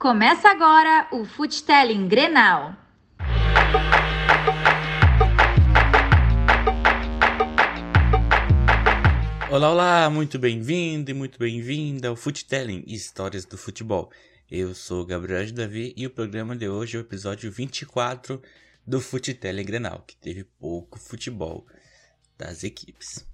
Começa agora o Futelling Grenal. Olá, olá, muito bem-vindo e muito bem-vinda ao Futelling Histórias do Futebol. Eu sou Gabriel Davi e o programa de hoje é o episódio 24 do Futelling Grenal, que teve pouco futebol das equipes.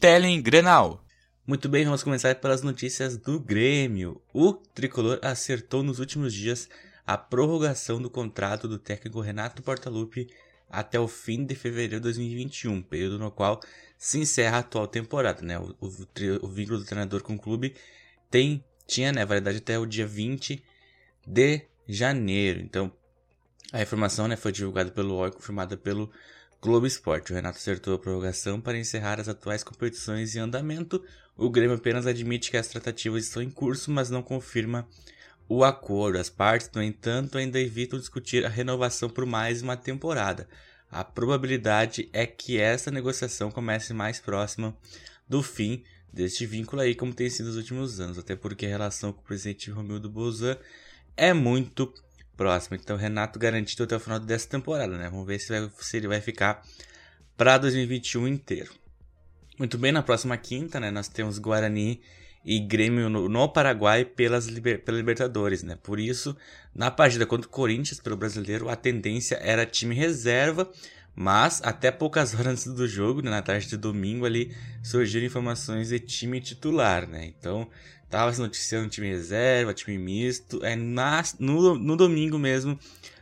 Futelling Grenal. Muito bem, vamos começar pelas notícias do Grêmio. O tricolor acertou nos últimos dias a prorrogação do contrato do técnico Renato Portaluppi até o fim de fevereiro de 2021, período no qual se encerra a atual temporada. Né? O, o, o vínculo do treinador com o clube tem, tinha né, validade até o dia 20 de janeiro. Então, a informação né, foi divulgada pelo OI, confirmada pelo Globo Esporte. O Renato acertou a prorrogação para encerrar as atuais competições em andamento. O Grêmio apenas admite que as tratativas estão em curso, mas não confirma o acordo. As partes, no entanto, ainda evitam discutir a renovação por mais uma temporada. A probabilidade é que essa negociação comece mais próxima do fim deste vínculo aí, como tem sido nos últimos anos, até porque a relação com o presidente Romildo Bolzan é muito próxima. Então, Renato garantido até o final dessa temporada, né? Vamos ver se, vai, se ele vai ficar para 2021 inteiro. Muito bem, na próxima quinta, né? Nós temos Guarani e Grêmio no, no Paraguai pelas pela Libertadores, né? Por isso, na partida contra o Corinthians pelo Brasileiro, a tendência era time reserva, mas até poucas horas antes do jogo, né, na tarde de domingo ali, surgiram informações de time titular, né? Então, Tava se noticiando time reserva, time misto. É na, no, no domingo mesmo,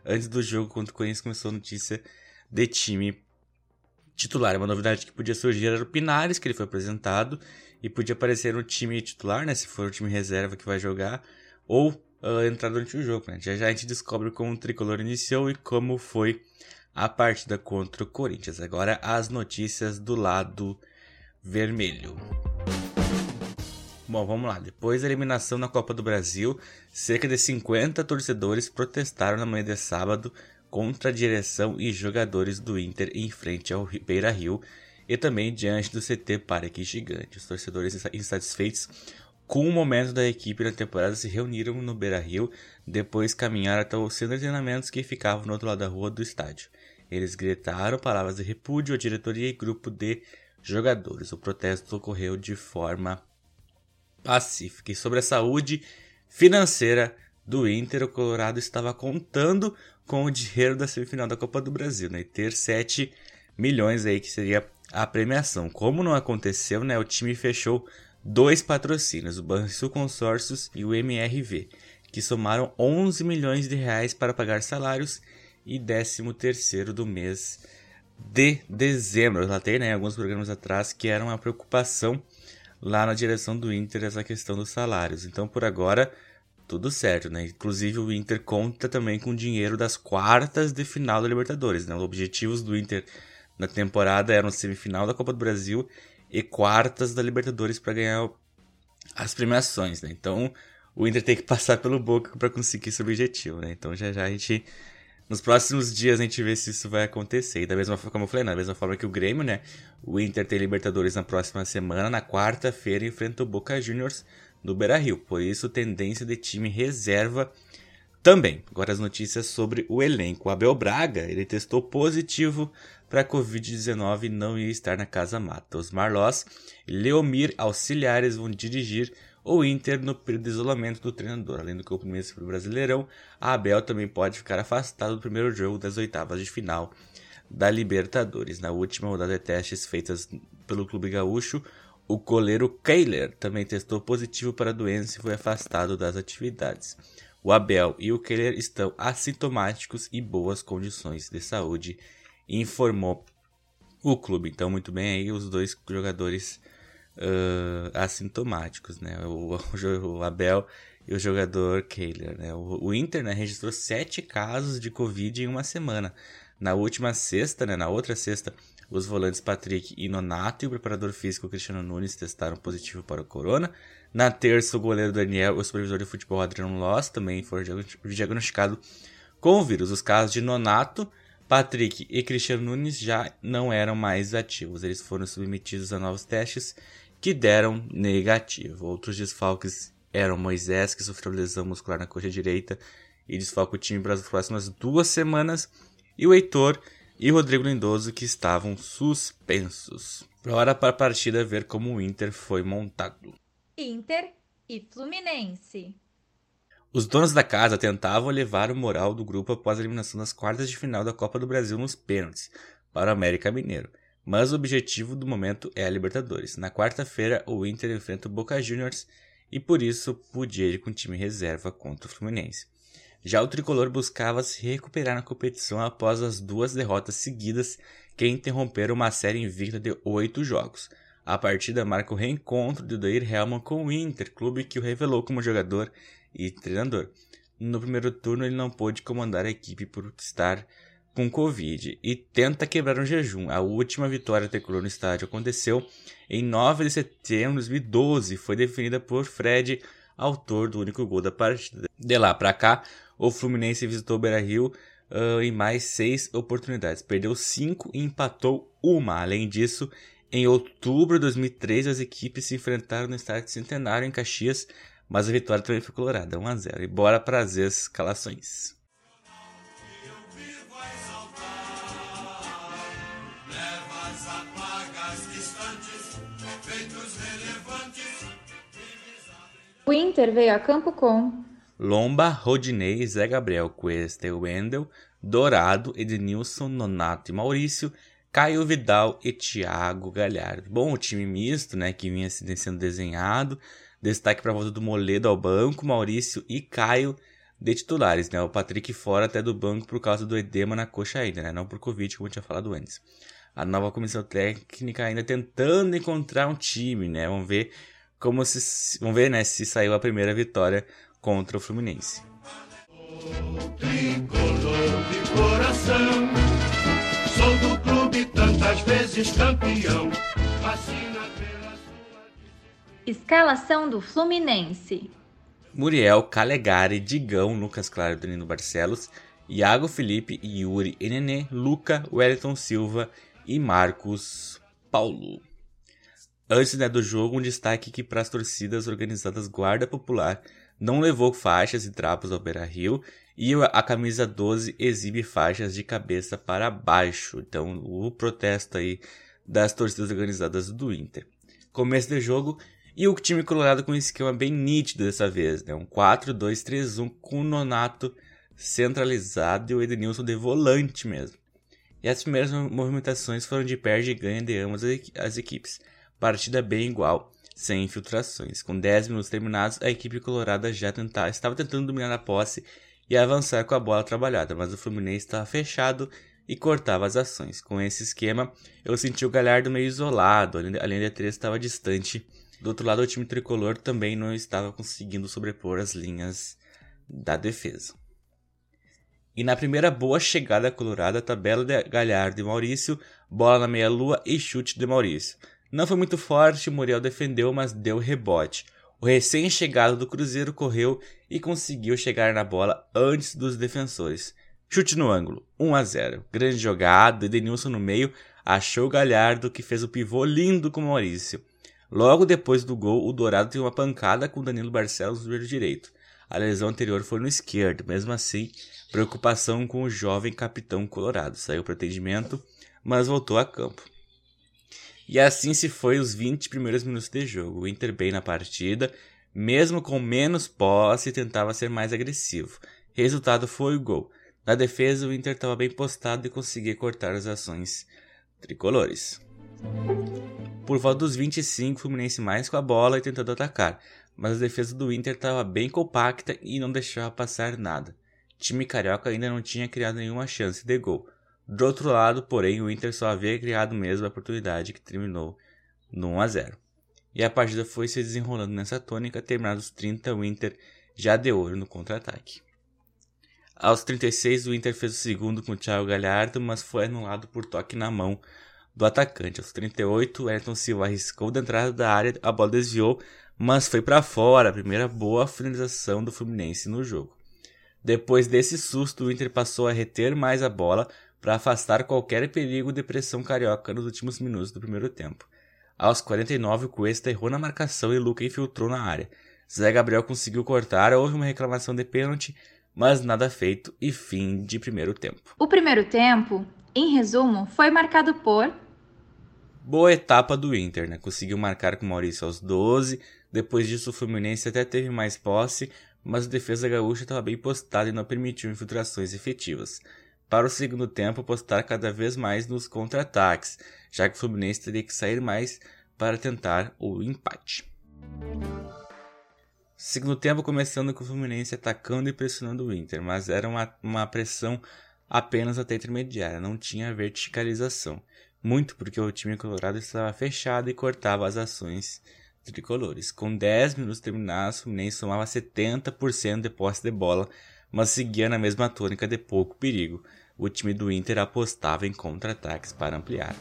antes do jogo contra o Corinthians, começou a notícia de time titular. Uma novidade que podia surgir era o Pinares, que ele foi apresentado. E podia aparecer no time titular, né? Se for o time reserva que vai jogar. Ou uh, entrar durante o jogo, né? Já já a gente descobre como o tricolor iniciou e como foi a partida contra o Corinthians. Agora as notícias do lado vermelho. Bom, vamos lá. Depois da eliminação na Copa do Brasil, cerca de 50 torcedores protestaram na manhã de sábado contra a direção e jogadores do Inter em frente ao Beira Rio e também diante do CT Parque Gigante. Os torcedores insatisfeitos com o momento da equipe na temporada se reuniram no Beira Rio, depois caminharam até o centro de treinamentos que ficava no outro lado da rua do estádio. Eles gritaram palavras de repúdio à diretoria e grupo de jogadores. O protesto ocorreu de forma pacífica. E sobre a saúde financeira do Inter, o Colorado estava contando com o dinheiro da semifinal da Copa do Brasil, né? E ter 7 milhões aí que seria a premiação. Como não aconteceu, né? O time fechou dois patrocínios, o Banrisul Consórcios e o MRV, que somaram 11 milhões de reais para pagar salários e 13 terceiro do mês de dezembro. Eu relatei, né, alguns programas atrás que era uma preocupação lá na direção do Inter essa questão dos salários. Então, por agora, tudo certo, né? Inclusive, o Inter conta também com dinheiro das quartas de final da Libertadores, né? Os objetivos do Inter na temporada eram semifinal da Copa do Brasil e quartas da Libertadores para ganhar as premiações, né? Então, o Inter tem que passar pelo Boca para conseguir esse objetivo, né? Então, já já a gente nos próximos dias a gente vê se isso vai acontecer. E da mesma forma, como eu falei, né? da mesma forma que o Grêmio, né? O Inter tem Libertadores na próxima semana, na quarta-feira, enfrenta o Boca Juniors no Beira Rio. Por isso, tendência de time reserva também. Agora as notícias sobre o elenco. O Abel Braga, ele testou positivo para Covid-19 e não ia estar na Casa Mata. Os Marlós e Leomir auxiliares vão dirigir o Inter no período de isolamento do treinador. Além do compromisso para o Brasileirão, a Abel também pode ficar afastado do primeiro jogo das oitavas de final da Libertadores. Na última rodada de testes feitas pelo Clube Gaúcho, o goleiro Kehler também testou positivo para a doença e foi afastado das atividades. O Abel e o Kehler estão assintomáticos e boas condições de saúde, informou o clube. Então, muito bem aí os dois jogadores uh, assintomáticos, né? O, o, o, Abel e o jogador Kehler, né? O, o, Inter né, registrou sete casos de Covid em uma semana. Na última sexta, né, na outra sexta, os volantes Patrick e Nonato e o preparador físico Cristiano Nunes testaram positivo para o corona. Na terça, o goleiro Daniel e o supervisor de futebol Adriano Loss também foram diagnosticados com o vírus. Os casos de Nonato, Patrick e Cristiano Nunes já não eram mais ativos. Eles foram submetidos a novos testes que deram negativo. Outros desfalques eram Moisés, que sofreu lesão muscular na coxa direita e desfalca o time para as próximas duas semanas, e o Heitor e o Rodrigo Lindoso, que estavam suspensos. Bora para a partida ver como o Inter foi montado. Inter e Fluminense. Os donos da casa tentavam levar o moral do grupo após a eliminação das quartas de final da Copa do Brasil nos pênaltis para o América Mineiro mas o objetivo do momento é a Libertadores. Na quarta-feira, o Inter enfrenta o Boca Juniors e por isso podia ir com time reserva contra o Fluminense. Já o tricolor buscava se recuperar na competição após as duas derrotas seguidas que interromperam uma série invicta de oito jogos. A partida marca o reencontro de Odair Helman com o Inter, clube que o revelou como jogador e treinador. No primeiro turno ele não pôde comandar a equipe por estar com Covid e tenta quebrar um jejum. A última vitória tricolor no estádio aconteceu em 9 de setembro de 2012. Foi definida por Fred, autor do único gol da partida. De lá para cá, o Fluminense visitou Beira-Rio uh, em mais seis oportunidades. Perdeu cinco e empatou uma. Além disso, em outubro de 2013, as equipes se enfrentaram no estádio Centenário em Caxias, mas a vitória também foi colorada, 1 a 0. E bora para as escalações. O Inter veio a campo com Lomba, Rodinei, Zé Gabriel, Cuesta e Wendel, Dourado, Ednilson, Nonato e Maurício, Caio Vidal e Thiago Galhardo. Bom, o time misto, né, que vinha sendo desenhado. Destaque para a volta do Moledo ao banco, Maurício e Caio de titulares, né? O Patrick fora até do banco por causa do edema na coxa ainda, né? Não por Covid, como eu tinha falado antes. A nova comissão técnica ainda tentando encontrar um time, né? Vamos ver como se vamos ver, né, se saiu a primeira vitória contra o Fluminense. Escalação do Fluminense. Muriel, Calegari, Digão, Lucas Claro, Danilo Barcelos, Iago Felipe, Yuri, Nenê, Luca, Wellington Silva e Marcos Paulo. Antes né, do jogo, um destaque que para as torcidas organizadas Guarda Popular não levou faixas e trapos ao Beira Rio e a camisa 12 exibe faixas de cabeça para baixo. Então, o protesto aí das torcidas organizadas do Inter. Começo do jogo e o time colorado com um esquema bem nítido dessa vez, né? Um 4-2-3-1 com o Nonato centralizado e o Edenilson de volante mesmo. E as primeiras movimentações foram de perde e ganha de ambas as equipes. Partida bem igual, sem infiltrações. Com 10 minutos terminados, a equipe colorada já tentava, estava tentando dominar a posse e avançar com a bola trabalhada, mas o Fluminense estava fechado e cortava as ações. Com esse esquema, eu senti o Galhardo meio isolado, a linha de três estava distante. Do outro lado, o time tricolor também não estava conseguindo sobrepor as linhas da defesa. E na primeira boa chegada colorada, tabela de Galhardo e Maurício, bola na meia-lua e chute de Maurício. Não foi muito forte, Muriel defendeu, mas deu rebote. O recém-chegado do Cruzeiro correu e conseguiu chegar na bola antes dos defensores. Chute no ângulo, 1 a 0. Grande jogada, Edenilson no meio, achou Galhardo que fez o pivô lindo com Maurício. Logo depois do gol, o Dourado teve uma pancada com Danilo Barcelos no joelho direito. A lesão anterior foi no esquerdo, mesmo assim, preocupação com o jovem capitão colorado. Saiu para atendimento, mas voltou a campo. E assim se foi os 20 primeiros minutos de jogo. O Inter bem na partida, mesmo com menos posse, tentava ser mais agressivo. Resultado foi o gol. Na defesa, o Inter estava bem postado e conseguia cortar as ações tricolores. Por volta dos 25, o Fluminense mais com a bola e tentando atacar, mas a defesa do Inter estava bem compacta e não deixava passar nada. O time carioca ainda não tinha criado nenhuma chance de gol. Do outro lado, porém, o Inter só havia criado mesmo a oportunidade que terminou no 1 a 0. E a partida foi se desenrolando nessa tônica, terminados os 30, o Inter já deu olho no contra-ataque. Aos 36, o Inter fez o segundo com o Thiago Galhardo, mas foi anulado por toque na mão do atacante. Aos 38, o Ayrton Silva arriscou da entrada da área, a bola desviou, mas foi para fora. A primeira boa finalização do Fluminense no jogo. Depois desse susto, o Inter passou a reter mais a bola para afastar qualquer perigo de pressão carioca nos últimos minutos do primeiro tempo. Aos 49, o Cuesta errou na marcação e Luca infiltrou na área. Zé Gabriel conseguiu cortar, houve uma reclamação de pênalti, mas nada feito e fim de primeiro tempo. O primeiro tempo, em resumo, foi marcado por. Boa etapa do Inter, né? Conseguiu marcar com o Maurício aos 12. Depois disso, o Fluminense até teve mais posse, mas a defesa gaúcha estava bem postada e não permitiu infiltrações efetivas. Para o segundo tempo, apostar cada vez mais nos contra-ataques, já que o Fluminense teria que sair mais para tentar o empate. Segundo tempo começando com o Fluminense atacando e pressionando o Inter, mas era uma, uma pressão apenas até intermediária, não tinha verticalização. Muito porque o time colorado estava fechado e cortava as ações tricolores. Com 10 minutos terminados, o Fluminense somava 70% de posse de bola, mas seguia na mesma tônica de pouco perigo. O time do Inter apostava em contra-ataques para ampliar.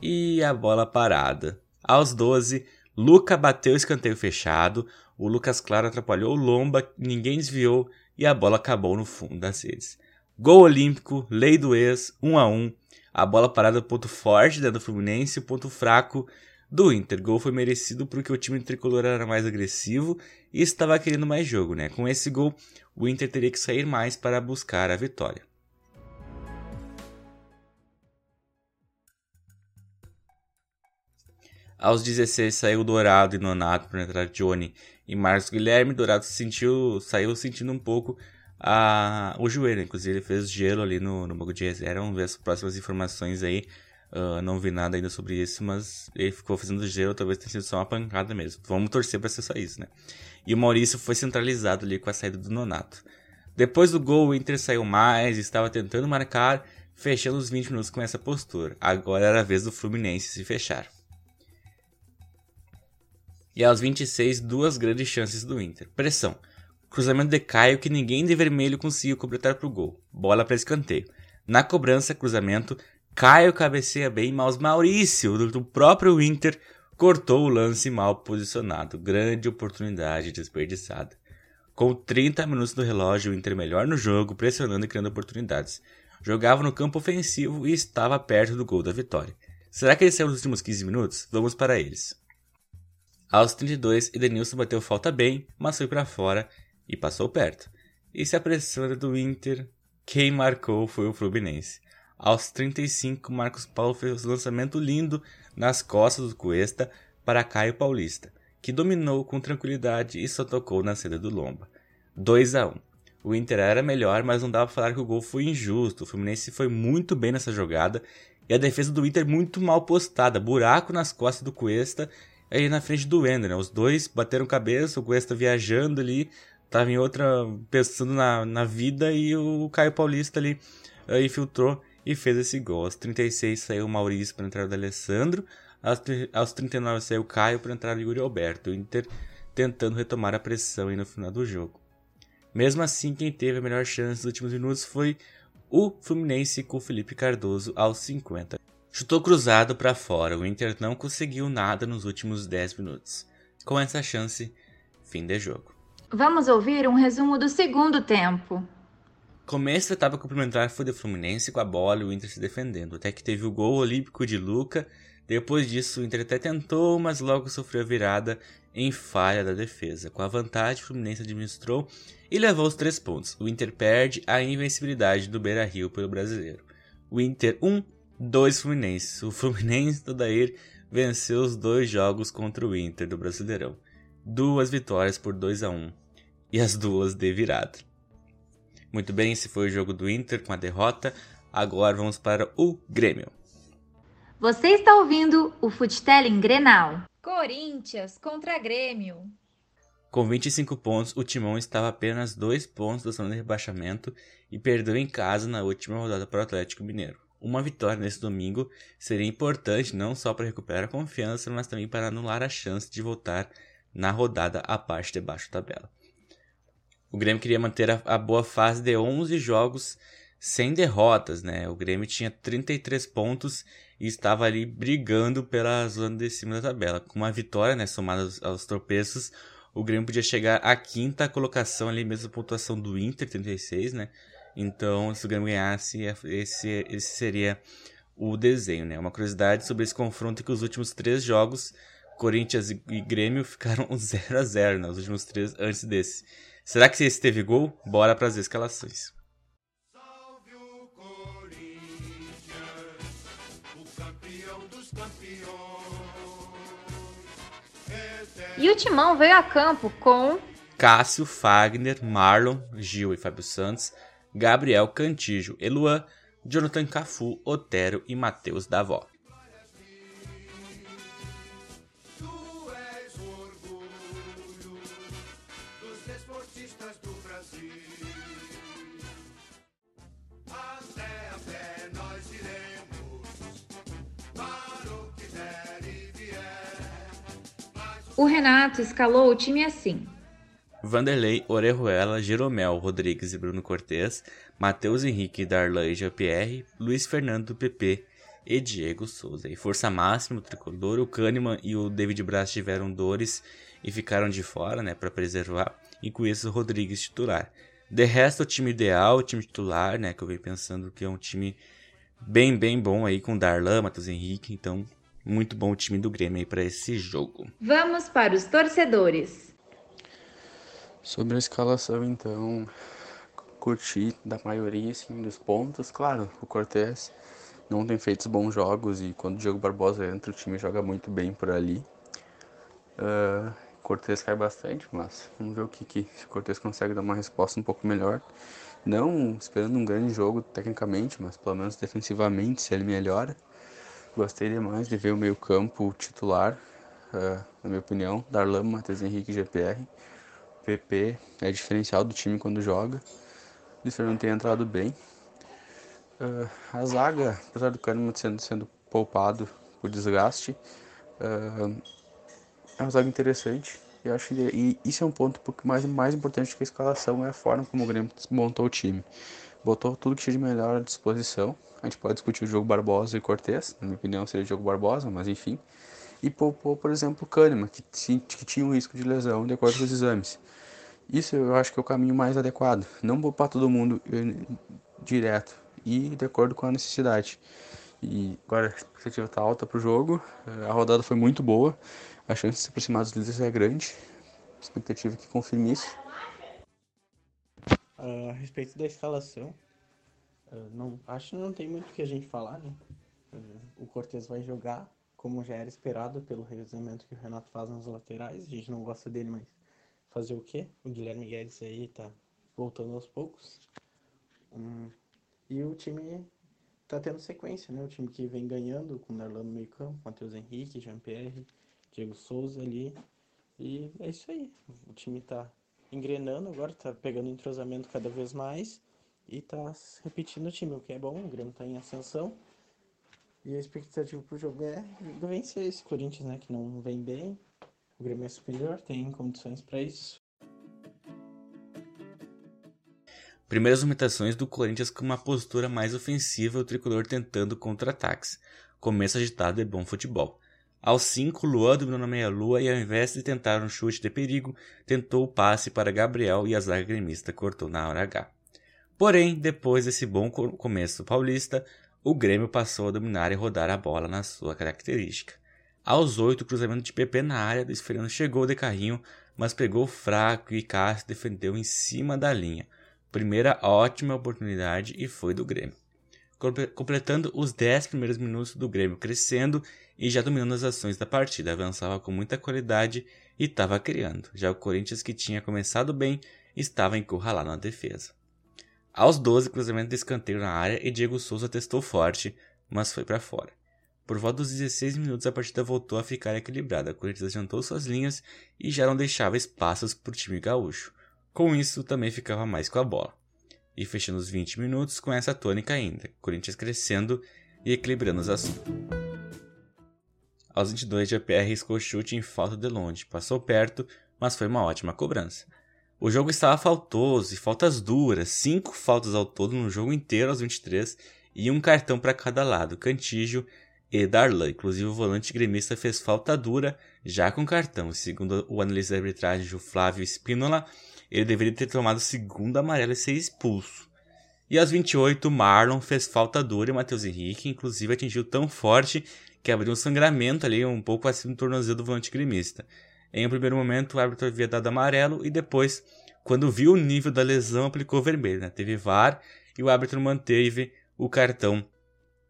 E a bola parada. Aos 12, Luca bateu o escanteio fechado, o Lucas Claro atrapalhou o Lomba, ninguém desviou e a bola acabou no fundo das redes. Gol olímpico, lei do ex, 1 um a 1 um. A bola parada ponto forte né, do Fluminense, ponto fraco do Inter. Gol foi merecido porque o time tricolor era mais agressivo e estava querendo mais jogo, né? Com esse gol, o Inter teria que sair mais para buscar a vitória. Aos 16 saiu Dourado e Nonato para entrar Johnny e Marcos Guilherme. Dourado se sentiu, saiu sentindo um pouco a, o joelho, inclusive ele fez gelo ali no, no banco de reserva. Vamos ver as próximas informações aí. Uh, não vi nada ainda sobre isso, mas ele ficou fazendo gelo, talvez tenha sido só uma pancada mesmo. Vamos torcer para ser só isso, né? E o Maurício foi centralizado ali com a saída do Nonato. Depois do gol, o Inter saiu mais, estava tentando marcar, fechando os 20 minutos com essa postura. Agora era a vez do Fluminense se fechar. E aos 26, duas grandes chances do Inter. Pressão. Cruzamento de Caio que ninguém de vermelho conseguiu completar para o gol. Bola para escanteio. Na cobrança, cruzamento, Caio cabeceia bem, mas Maurício, do próprio Inter, cortou o lance mal posicionado. Grande oportunidade desperdiçada. Com 30 minutos no relógio, o Inter melhor no jogo, pressionando e criando oportunidades. Jogava no campo ofensivo e estava perto do gol da vitória. Será que eles saiu nos últimos 15 minutos? Vamos para eles. Aos 32, Edenilson bateu falta bem, mas foi para fora e passou perto. E se a pressão era do Inter, quem marcou foi o Fluminense. Aos 35, Marcos Paulo fez um lançamento lindo nas costas do Cuesta para Caio Paulista, que dominou com tranquilidade e só tocou na seda do Lomba. 2 a 1. O Inter era melhor, mas não dava para falar que o gol foi injusto. O Fluminense foi muito bem nessa jogada e a defesa do Inter muito mal postada, buraco nas costas do Cuesta aí na frente do Wender, né? Os dois bateram cabeça, o Cuesta viajando ali, tava em outra, pensando na, na vida, e o Caio Paulista ali uh, infiltrou e fez esse gol. Aos 36 saiu o Maurício para entrar o Alessandro, aos, aos 39 saiu o Caio para entrar o Yuri Alberto, o Inter tentando retomar a pressão aí no final do jogo. Mesmo assim, quem teve a melhor chance nos últimos minutos foi o Fluminense com Felipe Cardoso aos 50. Chutou cruzado para fora, o Inter não conseguiu nada nos últimos 10 minutos. Com essa chance, fim de jogo. Vamos ouvir um resumo do segundo tempo. Começo da etapa complementar foi do Fluminense com a bola e o Inter se defendendo, até que teve o gol olímpico de Luca. Depois disso, o Inter até tentou, mas logo sofreu virada em falha da defesa. Com a vantagem, o Fluminense administrou e levou os três pontos. O Inter perde a invencibilidade do Beira-Rio pelo brasileiro. O Inter 1, dois Fluminenses. O Fluminense do Dair venceu os dois jogos contra o Inter do Brasileirão. Duas vitórias por 2 a 1 e as duas de virada. Muito bem, esse foi o jogo do Inter com a derrota. Agora vamos para o Grêmio. Você está ouvindo o Futelling Grenal. Corinthians contra Grêmio. Com 25 pontos, o Timão estava apenas 2 pontos da zona de rebaixamento e perdeu em casa na última rodada para o Atlético Mineiro. Uma vitória nesse domingo seria importante não só para recuperar a confiança, mas também para anular a chance de voltar na rodada a parte de baixo da tabela. O Grêmio queria manter a, a boa fase de 11 jogos sem derrotas, né? O Grêmio tinha 33 pontos e estava ali brigando pela zona de cima da tabela. Com uma vitória, né, somada aos, aos tropeços, o Grêmio podia chegar à quinta colocação ali, mesma pontuação do Inter, 36, né? Então, se o Grêmio ganhasse, esse, esse seria o desenho, né? Uma curiosidade sobre esse confronto é que os últimos três jogos, Corinthians e Grêmio ficaram 0 a 0 né? Os últimos três antes desse. Será que esse teve gol? Bora para as escalações. E o Timão veio a campo com Cássio, Fagner, Marlon, Gil e Fábio Santos, Gabriel Cantijo, Eluan, Jonathan Cafu, Otero e Matheus Davó. O Renato escalou o time assim. Vanderlei, Orejuela, Jeromel, Rodrigues e Bruno Cortes, Matheus Henrique, Darlan e Jean-Pierre, Luiz Fernando PP e Diego Souza. E força máxima, o tricolor, o Kahneman e o David Braz tiveram dores e ficaram de fora, né, para preservar, e com isso o Rodrigues titular. De resto, o time ideal, o time titular, né, que eu venho pensando que é um time bem, bem bom aí com Darlan, Matheus Henrique, então muito bom o time do Grêmio aí para esse jogo. Vamos para os torcedores. Sobre a escalação, então, curti da maioria assim, dos pontos. Claro, o Cortez não tem feito bons jogos e quando o Diego Barbosa entra, o time joga muito bem por ali. Uh, Cortez cai bastante, mas vamos ver o que, que se o Cortez consegue dar uma resposta um pouco melhor. Não esperando um grande jogo tecnicamente, mas pelo menos defensivamente, se ele melhora. Gostei demais de ver o meio campo titular, uh, na minha opinião, Darlan, Matheus Henrique e GPR. PP é diferencial do time quando joga. O Fernando tem entrado bem. Uh, a zaga, apesar do Kahneman sendo, sendo poupado por desgaste, uh, é uma zaga interessante. E acho que e isso é um ponto porque mais mais importante que a escalação é a forma como o Grêmio montou o time. Botou tudo que tinha de melhor à disposição a gente pode discutir o jogo Barbosa e Cortez, na minha opinião seria o jogo Barbosa, mas enfim. E poupou, por exemplo, o Kahneman, que, que tinha um risco de lesão de acordo com os exames. Isso eu acho que é o caminho mais adequado. Não poupar todo mundo eh, direto e de acordo com a necessidade. E agora a expectativa está alta para o jogo. A rodada foi muito boa. A chance de se aproximar dos líderes é grande. Expectativa é que confirme isso. Uh, a respeito da escalação, Uh, não, acho que não tem muito o que a gente falar, né? Uh, o Cortez vai jogar como já era esperado pelo revezamento que o Renato faz nas laterais. A gente não gosta dele, mas fazer o quê? O Guilherme Guedes aí tá voltando aos poucos. Um, e o time tá tendo sequência, né? O time que vem ganhando com o Darlan no meio campo, Matheus Henrique, Jean-Pierre, Diego Souza ali. E é isso aí. O time tá engrenando agora, tá pegando entrosamento cada vez mais e tá repetindo o time, o que é bom, o Grêmio tá em ascensão. E a expectativa pro jogo é vencer esse Corinthians, né, que não vem bem. O Grêmio é superior, tem condições para isso. Primeiras limitações do Corinthians com uma postura mais ofensiva, o tricolor tentando contra-ataques. Começo agitado e bom futebol. Aos 5, Luan dominou na meia-lua e ao invés de tentar um chute de perigo, tentou o passe para Gabriel e a zaga gremista cortou na hora H. Porém, depois desse bom começo paulista, o Grêmio passou a dominar e rodar a bola na sua característica. Aos oito, o cruzamento de PP na área, Luiz Fernando chegou de carrinho, mas pegou fraco e Cássio defendeu em cima da linha. Primeira ótima oportunidade e foi do Grêmio. Completando os 10 primeiros minutos do Grêmio crescendo e já dominando as ações da partida, avançava com muita qualidade e estava criando. Já o Corinthians, que tinha começado bem, estava encurralado na defesa. Aos 12, cruzamento de escanteio na área e Diego Souza testou forte, mas foi para fora. Por volta dos 16 minutos, a partida voltou a ficar equilibrada. A Corinthians adiantou suas linhas e já não deixava espaços para o time gaúcho. Com isso, também ficava mais com a bola. E fechando os 20 minutos com essa tônica ainda, Corinthians crescendo e equilibrando os assuntos. Aos 22, JPR riscou chute em falta de longe, passou perto, mas foi uma ótima cobrança. O jogo estava faltoso e faltas duras, cinco faltas ao todo no jogo inteiro aos 23 e um cartão para cada lado, Cantígio e Darlan. Inclusive o volante gremista fez falta dura já com cartão. Segundo o analista de arbitragem Flávio Spínola, ele deveria ter tomado o segundo amarelo e ser expulso. E aos 28, Marlon fez falta dura e Matheus Henrique, inclusive, atingiu tão forte que abriu um sangramento ali um pouco acima do tornozelo do volante gremista. Em um primeiro momento, o árbitro havia dado amarelo e depois, quando viu o nível da lesão, aplicou vermelho. Né? Teve VAR e o árbitro manteve o cartão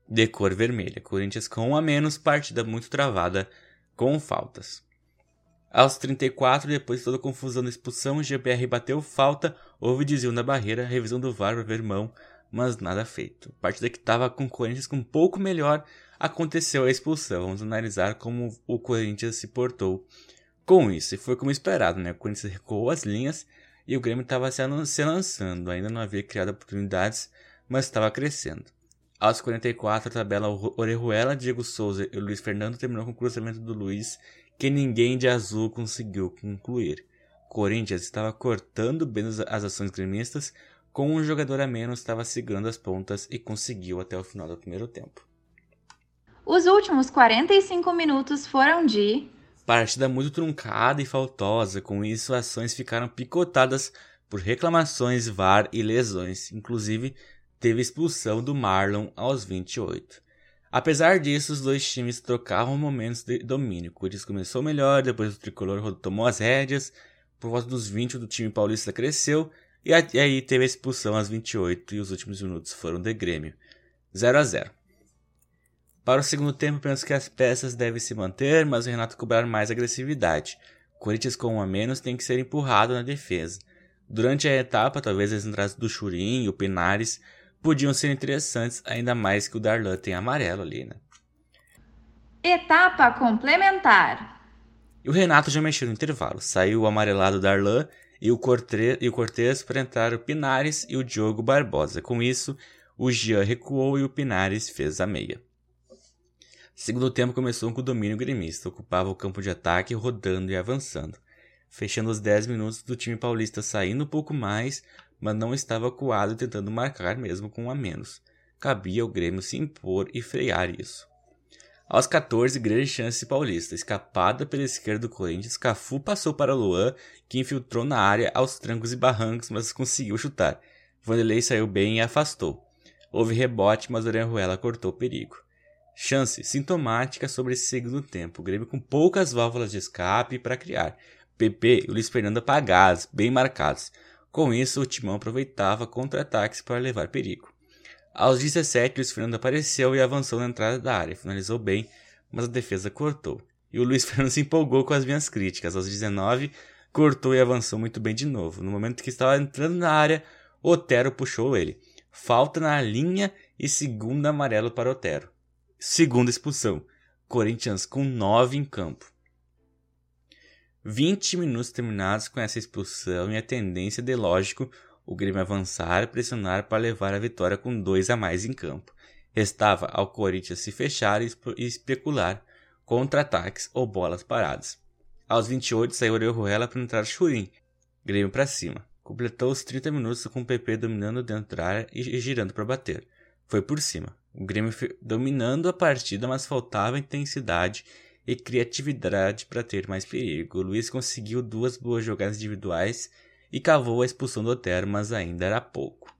de cor vermelha. Corinthians com um a menos, partida muito travada com faltas. Aos 34, depois de toda a confusão da expulsão, o GPR bateu falta, houve desvio na barreira, revisão do VAR para ver mão, mas nada feito. A partida que estava com o Corinthians com um pouco melhor, aconteceu a expulsão. Vamos analisar como o Corinthians se portou com isso, e foi como esperado, né? O Corinthians recuou as linhas e o Grêmio estava se lançando. Ainda não havia criado oportunidades, mas estava crescendo. Aos 44, a tabela Orejuela, Diego Souza e Luiz Fernando terminou com o cruzamento do Luiz, que ninguém de azul conseguiu concluir. Corinthians estava cortando bem as ações gremistas, com um jogador a menos estava segurando as pontas e conseguiu até o final do primeiro tempo. Os últimos 45 minutos foram de Partida muito truncada e faltosa, com isso ações ficaram picotadas por reclamações, VAR e lesões. Inclusive, teve expulsão do Marlon aos 28. Apesar disso, os dois times trocavam momentos de domínio. O Corinthians começou melhor, depois o tricolor tomou as rédeas. Por volta dos 20, o time paulista cresceu e aí teve a expulsão às 28 e os últimos minutos foram de Grêmio. 0 a 0. Para o segundo tempo, penso que as peças devem se manter, mas o Renato cobrar mais agressividade. Corinthians com um a menos tem que ser empurrado na defesa. Durante a etapa, talvez as entradas do Churin e o Pinares podiam ser interessantes, ainda mais que o Darlan tem amarelo ali, né? Etapa complementar. E o Renato já mexeu no intervalo. Saiu o amarelado Darlan e o, Corte e o Cortez para entrar o Pinares e o Diogo Barbosa. Com isso, o Jean recuou e o Pinares fez a meia. Segundo tempo começou com o domínio gremista, ocupava o campo de ataque, rodando e avançando, fechando os 10 minutos do time paulista saindo um pouco mais, mas não estava coado tentando marcar mesmo com um a menos. Cabia ao Grêmio se impor e frear isso. Aos 14, grande chance paulista. Escapada pela esquerda do Corinthians, Cafu passou para Luan, que infiltrou na área aos trancos e barrancos, mas conseguiu chutar. Vanderlei saiu bem e afastou. Houve rebote, mas Orenjuela cortou o perigo. Chance sintomática sobre esse segundo tempo. Grêmio com poucas válvulas de escape para criar. PP e Luiz Fernando apagados, bem marcados. Com isso, o Timão aproveitava contra-ataques para levar perigo. Aos 17, Luiz Fernando apareceu e avançou na entrada da área. Finalizou bem, mas a defesa cortou. E o Luiz Fernando se empolgou com as minhas críticas. Aos 19, cortou e avançou muito bem de novo. No momento que estava entrando na área, Otero puxou ele. Falta na linha e segundo amarelo para Otero. Segunda expulsão. Corinthians com 9 em campo. 20 minutos terminados com essa expulsão e a tendência de, lógico, o Grêmio avançar e pressionar para levar a vitória com dois a mais em campo. Restava ao Corinthians se fechar e especular contra-ataques ou bolas paradas. Aos 28 saiu Orejuela para entrar Churin, Grêmio para cima. Completou os 30 minutos com o PP dominando dentro da área e girando para bater. Foi por cima. O Grêmio dominando a partida, mas faltava intensidade e criatividade para ter mais perigo. Luiz conseguiu duas boas jogadas individuais e cavou a expulsão do Otero, mas ainda era pouco.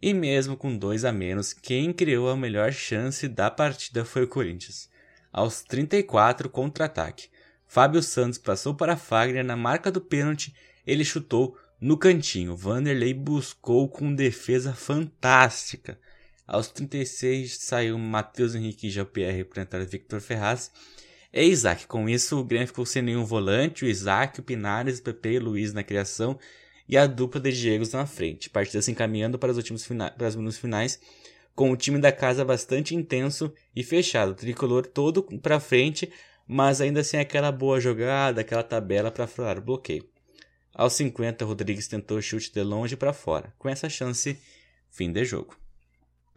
E mesmo com dois a menos, quem criou a melhor chance da partida foi o Corinthians. Aos 34 contra-ataque, Fábio Santos passou para Fagner na marca do pênalti, ele chutou no cantinho. Vanderlei buscou com defesa fantástica. Aos 36 saiu Matheus Henrique e Jean-Pierre para entrar Victor Ferraz e Isaac. Com isso, o Grêmio ficou sem nenhum volante, o Isaac, o Pinares, o Pepe e o Luiz na criação e a dupla de Diegos na frente. Partida se encaminhando para, os últimos para os minutos finais com o time da casa bastante intenso e fechado, o tricolor todo para frente, mas ainda sem aquela boa jogada, aquela tabela para furar o bloqueio. Aos 50, Rodrigues tentou chute de longe para fora. Com essa chance, fim de jogo.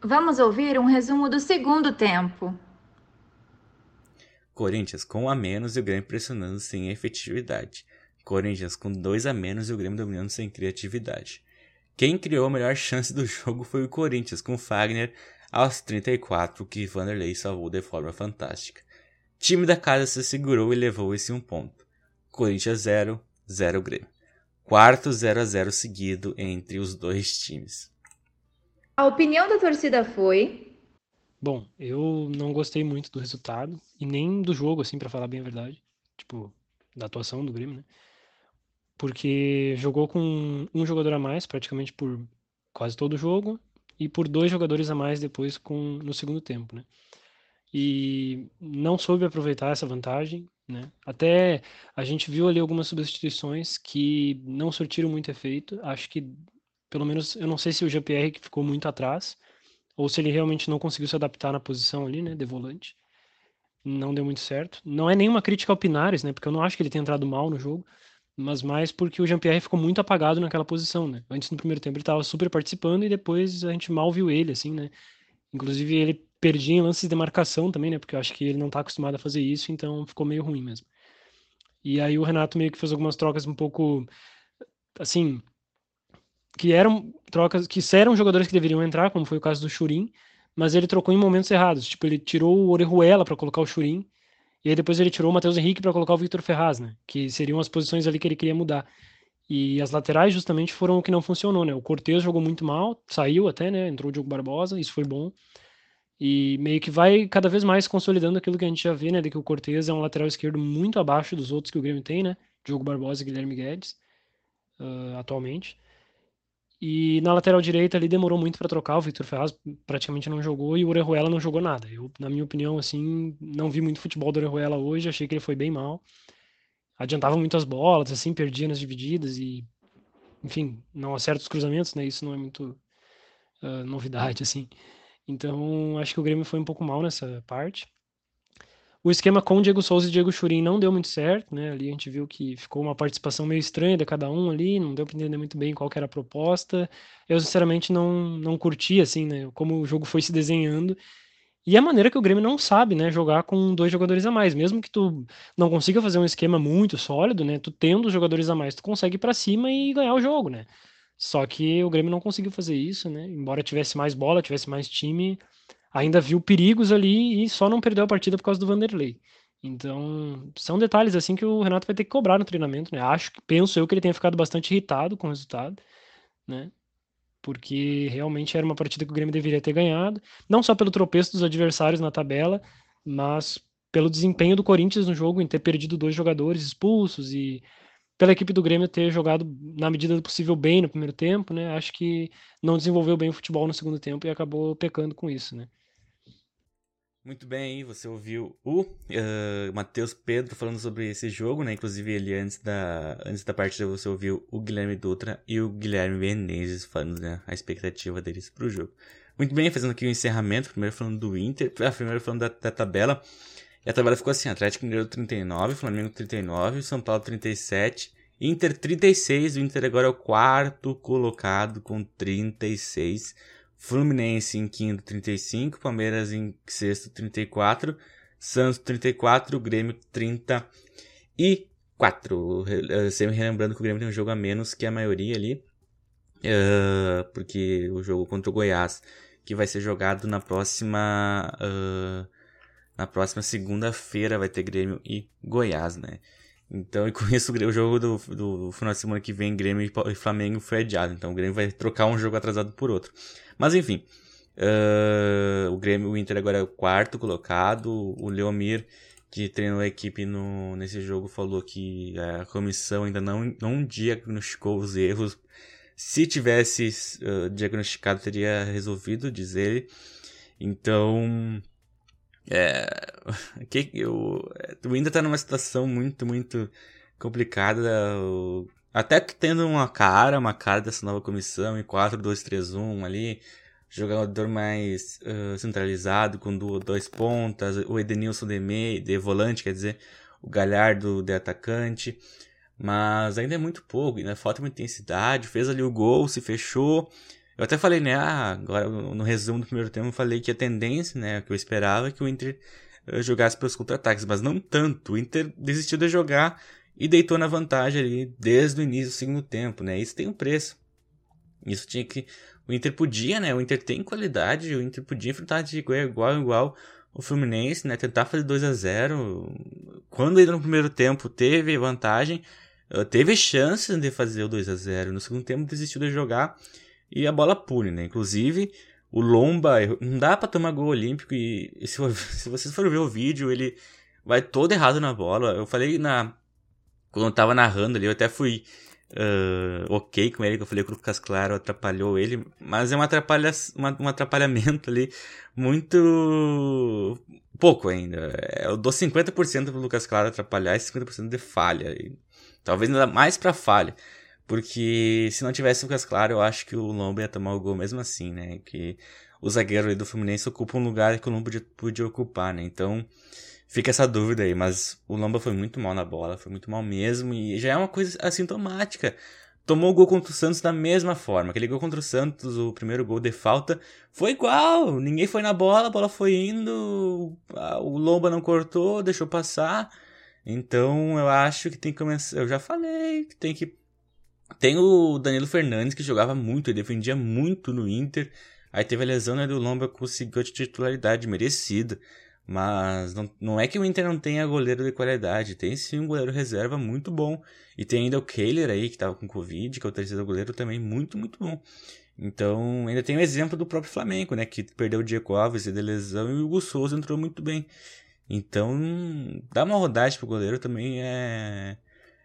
Vamos ouvir um resumo do segundo tempo. Corinthians com a menos e o Grêmio pressionando sem efetividade. Corinthians com dois a menos e o Grêmio dominando sem criatividade. Quem criou a melhor chance do jogo foi o Corinthians, com Fagner aos 34, que Vanderlei salvou de forma fantástica. Time da casa se segurou e levou esse um ponto. Corinthians 0, 0 Grêmio. Quarto 0 a 0 seguido entre os dois times. A opinião da torcida foi Bom, eu não gostei muito do resultado e nem do jogo, assim, para falar bem a verdade. Tipo, da atuação do Grêmio, né? porque jogou com um jogador a mais praticamente por quase todo o jogo e por dois jogadores a mais depois com no segundo tempo, né? E não soube aproveitar essa vantagem, né? Até a gente viu ali algumas substituições que não surtiram muito efeito. Acho que pelo menos eu não sei se o GPR que ficou muito atrás ou se ele realmente não conseguiu se adaptar na posição ali, né, de volante. Não deu muito certo. Não é nenhuma crítica ao Pinares, né? Porque eu não acho que ele tenha entrado mal no jogo mas mais porque o Jean-Pierre ficou muito apagado naquela posição, né? Antes no primeiro tempo ele estava super participando e depois a gente mal viu ele, assim, né? Inclusive ele perdia em lances de marcação também, né? Porque eu acho que ele não está acostumado a fazer isso, então ficou meio ruim mesmo. E aí o Renato meio que fez algumas trocas um pouco assim, que eram trocas que eram jogadores que deveriam entrar, como foi o caso do Churin, mas ele trocou em momentos errados. Tipo, ele tirou o Orejuela para colocar o Churin e aí depois ele tirou o Matheus Henrique para colocar o Victor Ferraz, né? Que seriam as posições ali que ele queria mudar. E as laterais justamente foram o que não funcionou, né? O Cortez jogou muito mal, saiu até, né? Entrou o Diogo Barbosa, isso foi bom. E meio que vai cada vez mais consolidando aquilo que a gente já vê, né? De que o Cortez é um lateral esquerdo muito abaixo dos outros que o Grêmio tem, né? Diogo Barbosa e Guilherme Guedes, uh, atualmente. E na lateral direita ali demorou muito para trocar, o Victor Ferraz praticamente não jogou e o Orejuela não jogou nada. Eu, na minha opinião, assim, não vi muito futebol do Orejuela hoje, achei que ele foi bem mal. Adiantava muitas bolas, assim, perdia nas divididas e, enfim, não acerta os cruzamentos, né? Isso não é muito uh, novidade, assim. Então, acho que o Grêmio foi um pouco mal nessa parte. O esquema com Diego Souza e Diego Churin não deu muito certo, né? Ali a gente viu que ficou uma participação meio estranha de cada um ali, não deu para entender muito bem qual era a proposta. Eu, sinceramente, não, não curti, assim, né? Como o jogo foi se desenhando. E a maneira que o Grêmio não sabe, né? Jogar com dois jogadores a mais. Mesmo que tu não consiga fazer um esquema muito sólido, né? Tu tendo os jogadores a mais, tu consegue ir pra cima e ganhar o jogo, né? Só que o Grêmio não conseguiu fazer isso, né? Embora tivesse mais bola, tivesse mais time, ainda viu perigos ali e só não perdeu a partida por causa do Vanderlei. Então, são detalhes assim que o Renato vai ter que cobrar no treinamento, né? Acho penso eu que ele tenha ficado bastante irritado com o resultado, né? Porque realmente era uma partida que o Grêmio deveria ter ganhado, não só pelo tropeço dos adversários na tabela, mas pelo desempenho do Corinthians no jogo em ter perdido dois jogadores expulsos e pela equipe do Grêmio ter jogado na medida do possível bem no primeiro tempo, né? Acho que não desenvolveu bem o futebol no segundo tempo e acabou pecando com isso, né? Muito bem, você ouviu o uh, Matheus Pedro falando sobre esse jogo, né? Inclusive ele antes da, antes da partida você ouviu o Guilherme Dutra e o Guilherme Menezes falando né, a expectativa deles para o jogo. Muito bem, fazendo aqui o encerramento, primeiro falando do Inter, ah, primeiro falando da, da tabela. E a tabela ficou assim, Atlético Mineiro 39, Flamengo 39, São Paulo 37, Inter 36, o Inter agora é o quarto colocado com 36 Fluminense em quinto 35, Palmeiras em sexto 34, Santos 34, Grêmio 34. Uh, sempre relembrando que o Grêmio tem um jogo a menos que a maioria ali, uh, porque o jogo contra o Goiás, que vai ser jogado na próxima uh, na próxima segunda-feira vai ter Grêmio e Goiás, né? Então, e com isso, o jogo do, do final de semana que vem, Grêmio e Flamengo foi adiado. Então, o Grêmio vai trocar um jogo atrasado por outro. Mas enfim, uh, o Grêmio, o Inter agora é o quarto colocado. O Leomir, que treinou a equipe no, nesse jogo, falou que a comissão ainda não, não diagnosticou os erros. Se tivesse uh, diagnosticado, teria resolvido, diz ele. Então, é, que, o, o Inter tá numa situação muito, muito complicada. Até tendo uma cara, uma cara dessa nova comissão em 4-2-3-1 ali, jogador mais uh, centralizado, com dois pontas, o Edenilson de, meio, de volante, quer dizer, o Galhardo de atacante. Mas ainda é muito pouco, ainda falta muita intensidade. Fez ali o gol, se fechou. Eu até falei, né? Ah, agora no resumo do primeiro tempo eu falei que a tendência, né? Que eu esperava é que o Inter jogasse pelos contra-ataques, mas não tanto. O Inter desistiu de jogar e deitou na vantagem ali desde o início do segundo tempo, né? Isso tem um preço. Isso tinha que. O Inter podia, né? O Inter tem qualidade, o Inter podia enfrentar de igual igual, igual o Fluminense, né? Tentar fazer 2 a 0 Quando ainda no primeiro tempo teve vantagem, eh, teve chances de fazer o 2 a 0 No segundo tempo desistiu de jogar e a bola pune, né? Inclusive, o Lomba, não dá para tomar gol olímpico e se, se, vocês forem ver o vídeo, ele vai todo errado na bola. Eu falei na quando eu tava narrando ali, eu até fui uh, ok com ele, que eu falei que o Lucas Claro atrapalhou ele, mas é uma atrapalha, uma, um atrapalhamento ali muito pouco ainda. Eu dou 50% pro Lucas Claro atrapalhar e 50% de falha. E talvez ainda mais pra falha. Porque se não tivesse o Lucas Claro, eu acho que o Lomba ia tomar o gol mesmo assim, né? Que o zagueiro do Fluminense ocupa um lugar que o Lomba podia, podia ocupar, né? Então, fica essa dúvida aí. Mas o Lomba foi muito mal na bola, foi muito mal mesmo. E já é uma coisa assintomática. Tomou o gol contra o Santos da mesma forma. Aquele gol contra o Santos, o primeiro gol de falta, foi igual. Ninguém foi na bola, a bola foi indo. O Lomba não cortou, deixou passar. Então eu acho que tem que começar. Eu já falei que tem que tem o Danilo Fernandes, que jogava muito, ele defendia muito no Inter. Aí teve a lesão, né, do Lomba, conseguiu a titularidade merecida. Mas não, não é que o Inter não tenha goleiro de qualidade. Tem sim um goleiro reserva muito bom. E tem ainda o Kehler aí, que tava com Covid, que é o terceiro goleiro também muito, muito bom. Então, ainda tem o exemplo do próprio Flamengo, né? Que perdeu o Diego Alves de lesão e o Hugo Souza entrou muito bem. Então, dar uma rodagem pro goleiro também é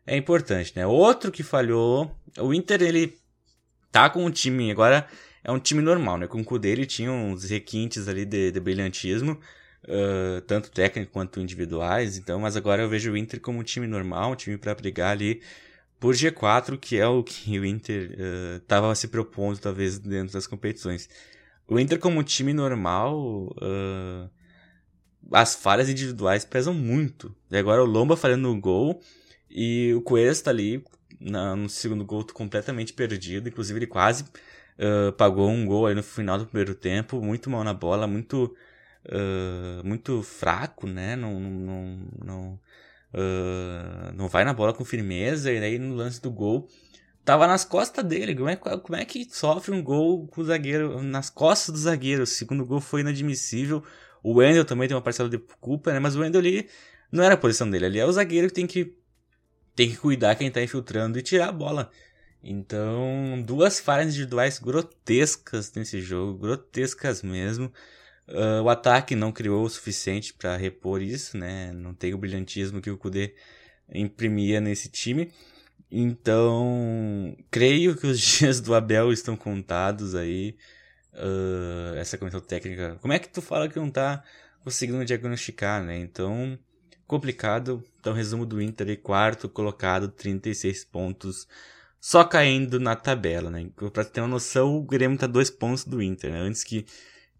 é importante, né? Outro que falhou, o Inter ele tá com um time agora é um time normal, né? Com o Kudê ele tinha uns requintes ali de, de brilhantismo, tanto técnico quanto individuais. Então, mas agora eu vejo o Inter como um time normal, um time para brigar ali por G4, que é o que o Inter estava uh, se propondo talvez dentro das competições. O Inter como um time normal, uh, as falhas individuais pesam muito. E agora o Lomba falhando no gol e o Coelho tá ali na, no segundo gol completamente perdido. Inclusive, ele quase uh, pagou um gol aí no final do primeiro tempo. Muito mal na bola, muito, muito fraco, né? Não, não, não, uh, não vai na bola com firmeza. E aí no lance do gol, tava nas costas dele. Como é, como é que sofre um gol com o zagueiro nas costas do zagueiro? O segundo gol foi inadmissível. O Wendel também tem uma parcela de culpa, né? Mas o Wendel ali não era a posição dele. Ali é o zagueiro que tem que tem que cuidar quem tá infiltrando e tirar a bola. Então, duas falhas individuais grotescas nesse jogo, grotescas mesmo. Uh, o ataque não criou o suficiente para repor isso, né? Não tem o brilhantismo que o Kudê imprimia nesse time. Então, creio que os dias do Abel estão contados aí. Uh, essa comissão técnica. Como é que tu fala que não tá conseguindo diagnosticar, né? Então, complicado. Então, resumo do Inter aí, quarto colocado, 36 pontos, só caindo na tabela, né? Pra ter uma noção, o Grêmio tá dois pontos do Inter, né? Antes que,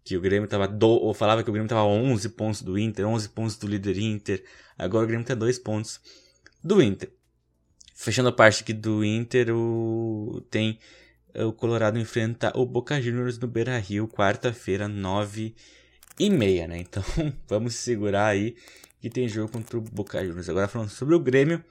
que o Grêmio tava, do, falava que o Grêmio tava 11 pontos do Inter, 11 pontos do líder Inter, agora o Grêmio tá dois pontos do Inter. Fechando a parte aqui do Inter, o, tem o Colorado enfrenta o Boca Juniors no Beira Rio, quarta-feira, 9 e meia, né? Então, vamos segurar aí que tem jogo contra o Boca Juniors. Agora falando sobre o Grêmio.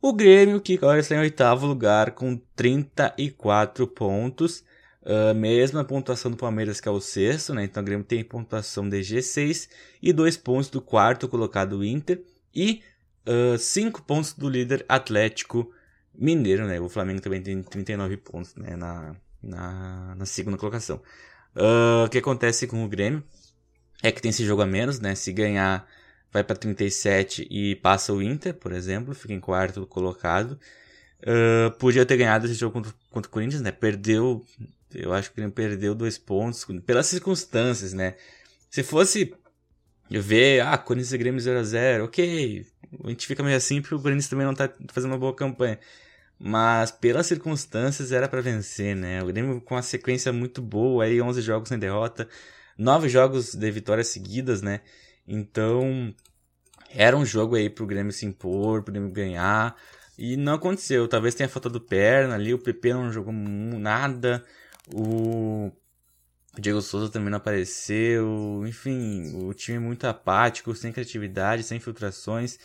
O Grêmio que agora está em oitavo lugar com 34 pontos. Uh, mesma pontuação do Palmeiras que é o sexto, né? Então o Grêmio tem pontuação de G6 e dois pontos do quarto colocado Inter e uh, cinco pontos do líder Atlético Mineiro, né? O Flamengo também tem 39 pontos, né? Na, na, na segunda colocação. Uh, o que acontece com o Grêmio é que tem esse jogo a menos, né? Se ganhar vai para 37 e passa o Inter, por exemplo, fica em quarto colocado. Uh, podia ter ganhado esse jogo contra, contra o Corinthians, né? Perdeu, eu acho que ele perdeu dois pontos pelas circunstâncias, né? Se fosse ver, ah, Corinthians e Grêmio 0x0, ok, a gente fica meio assim porque o Corinthians também não tá fazendo uma boa campanha. mas pelas circunstâncias era para vencer, né? O Grêmio com uma sequência muito boa, aí 11 jogos sem derrota, 9 jogos de vitórias seguidas, né? Então, era um jogo aí pro Grêmio se impor, pro Grêmio ganhar, e não aconteceu. Talvez tenha faltado perna ali, o PP não jogou nada, o Diego Souza também não apareceu, enfim, o time muito apático, sem criatividade, sem filtrações,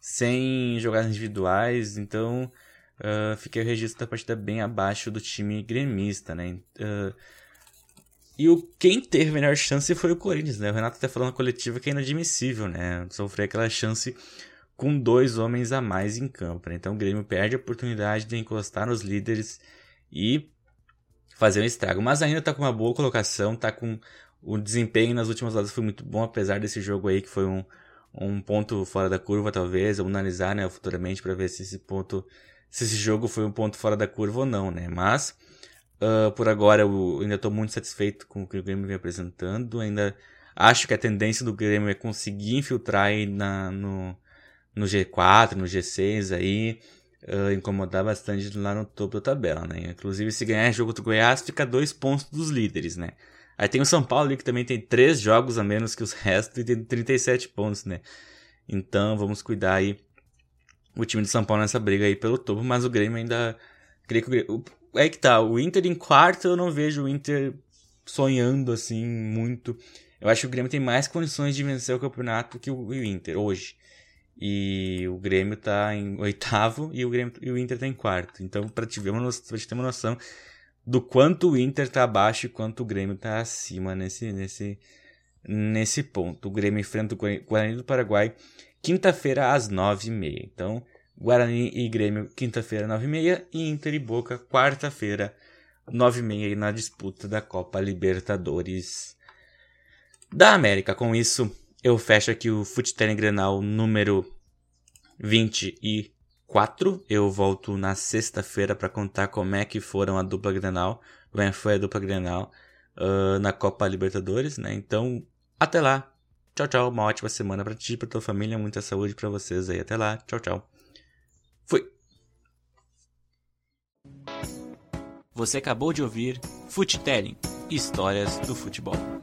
sem jogadas individuais, então uh, fiquei o registro da partida bem abaixo do time gremista, né? Uh, e o, quem teve a melhor chance foi o Corinthians, né? O Renato até falou na coletiva que é inadmissível, né? Sofrer aquela chance com dois homens a mais em campo, né? Então o Grêmio perde a oportunidade de encostar nos líderes e fazer um estrago. Mas ainda tá com uma boa colocação, tá com o desempenho nas últimas rodadas foi muito bom, apesar desse jogo aí que foi um, um ponto fora da curva, talvez. Vamos analisar, né, futuramente para ver se esse ponto, se esse jogo foi um ponto fora da curva ou não, né? Mas uh, por agora eu ainda estou muito satisfeito com o que o Grêmio vem apresentando. Ainda acho que a tendência do Grêmio é conseguir infiltrar aí na, no, no G4, no G6 aí uh, incomodar bastante lá no topo da tabela, né? Inclusive, se ganhar jogo do Goiás, fica dois pontos dos líderes, né? Aí tem o São Paulo ali, que também tem três jogos a menos que os restos e tem 37 pontos, né? Então, vamos cuidar aí o time de São Paulo nessa briga aí pelo topo, mas o Grêmio ainda... Creio que o Grêmio... É que tá, o Inter em quarto eu não vejo o Inter sonhando assim muito. Eu acho que o Grêmio tem mais condições de vencer o campeonato que o Inter hoje. E o Grêmio tá em oitavo e o, Grêmio, e o Inter tá em quarto. Então, para te, te ter uma noção do quanto o Inter tá abaixo e quanto o Grêmio tá acima nesse, nesse, nesse ponto. O Grêmio enfrenta o Guarani do Paraguai quinta-feira às nove e meia. Então, Guarani e Grêmio quinta-feira nove e meia e Inter e Boca quarta-feira nove e meia na disputa da Copa Libertadores da América. Com isso, eu fecho aqui o Futelem Grenal número 24. Eu volto na sexta-feira para contar como é que foram a dupla Grenal, como é foi a dupla Grenal uh, na Copa Libertadores, né? Então, até lá. Tchau, tchau. Uma ótima semana para ti, para tua família, muita saúde para vocês aí. Até lá. Tchau, tchau. Fui. Você acabou de ouvir Futelling, Histórias do Futebol.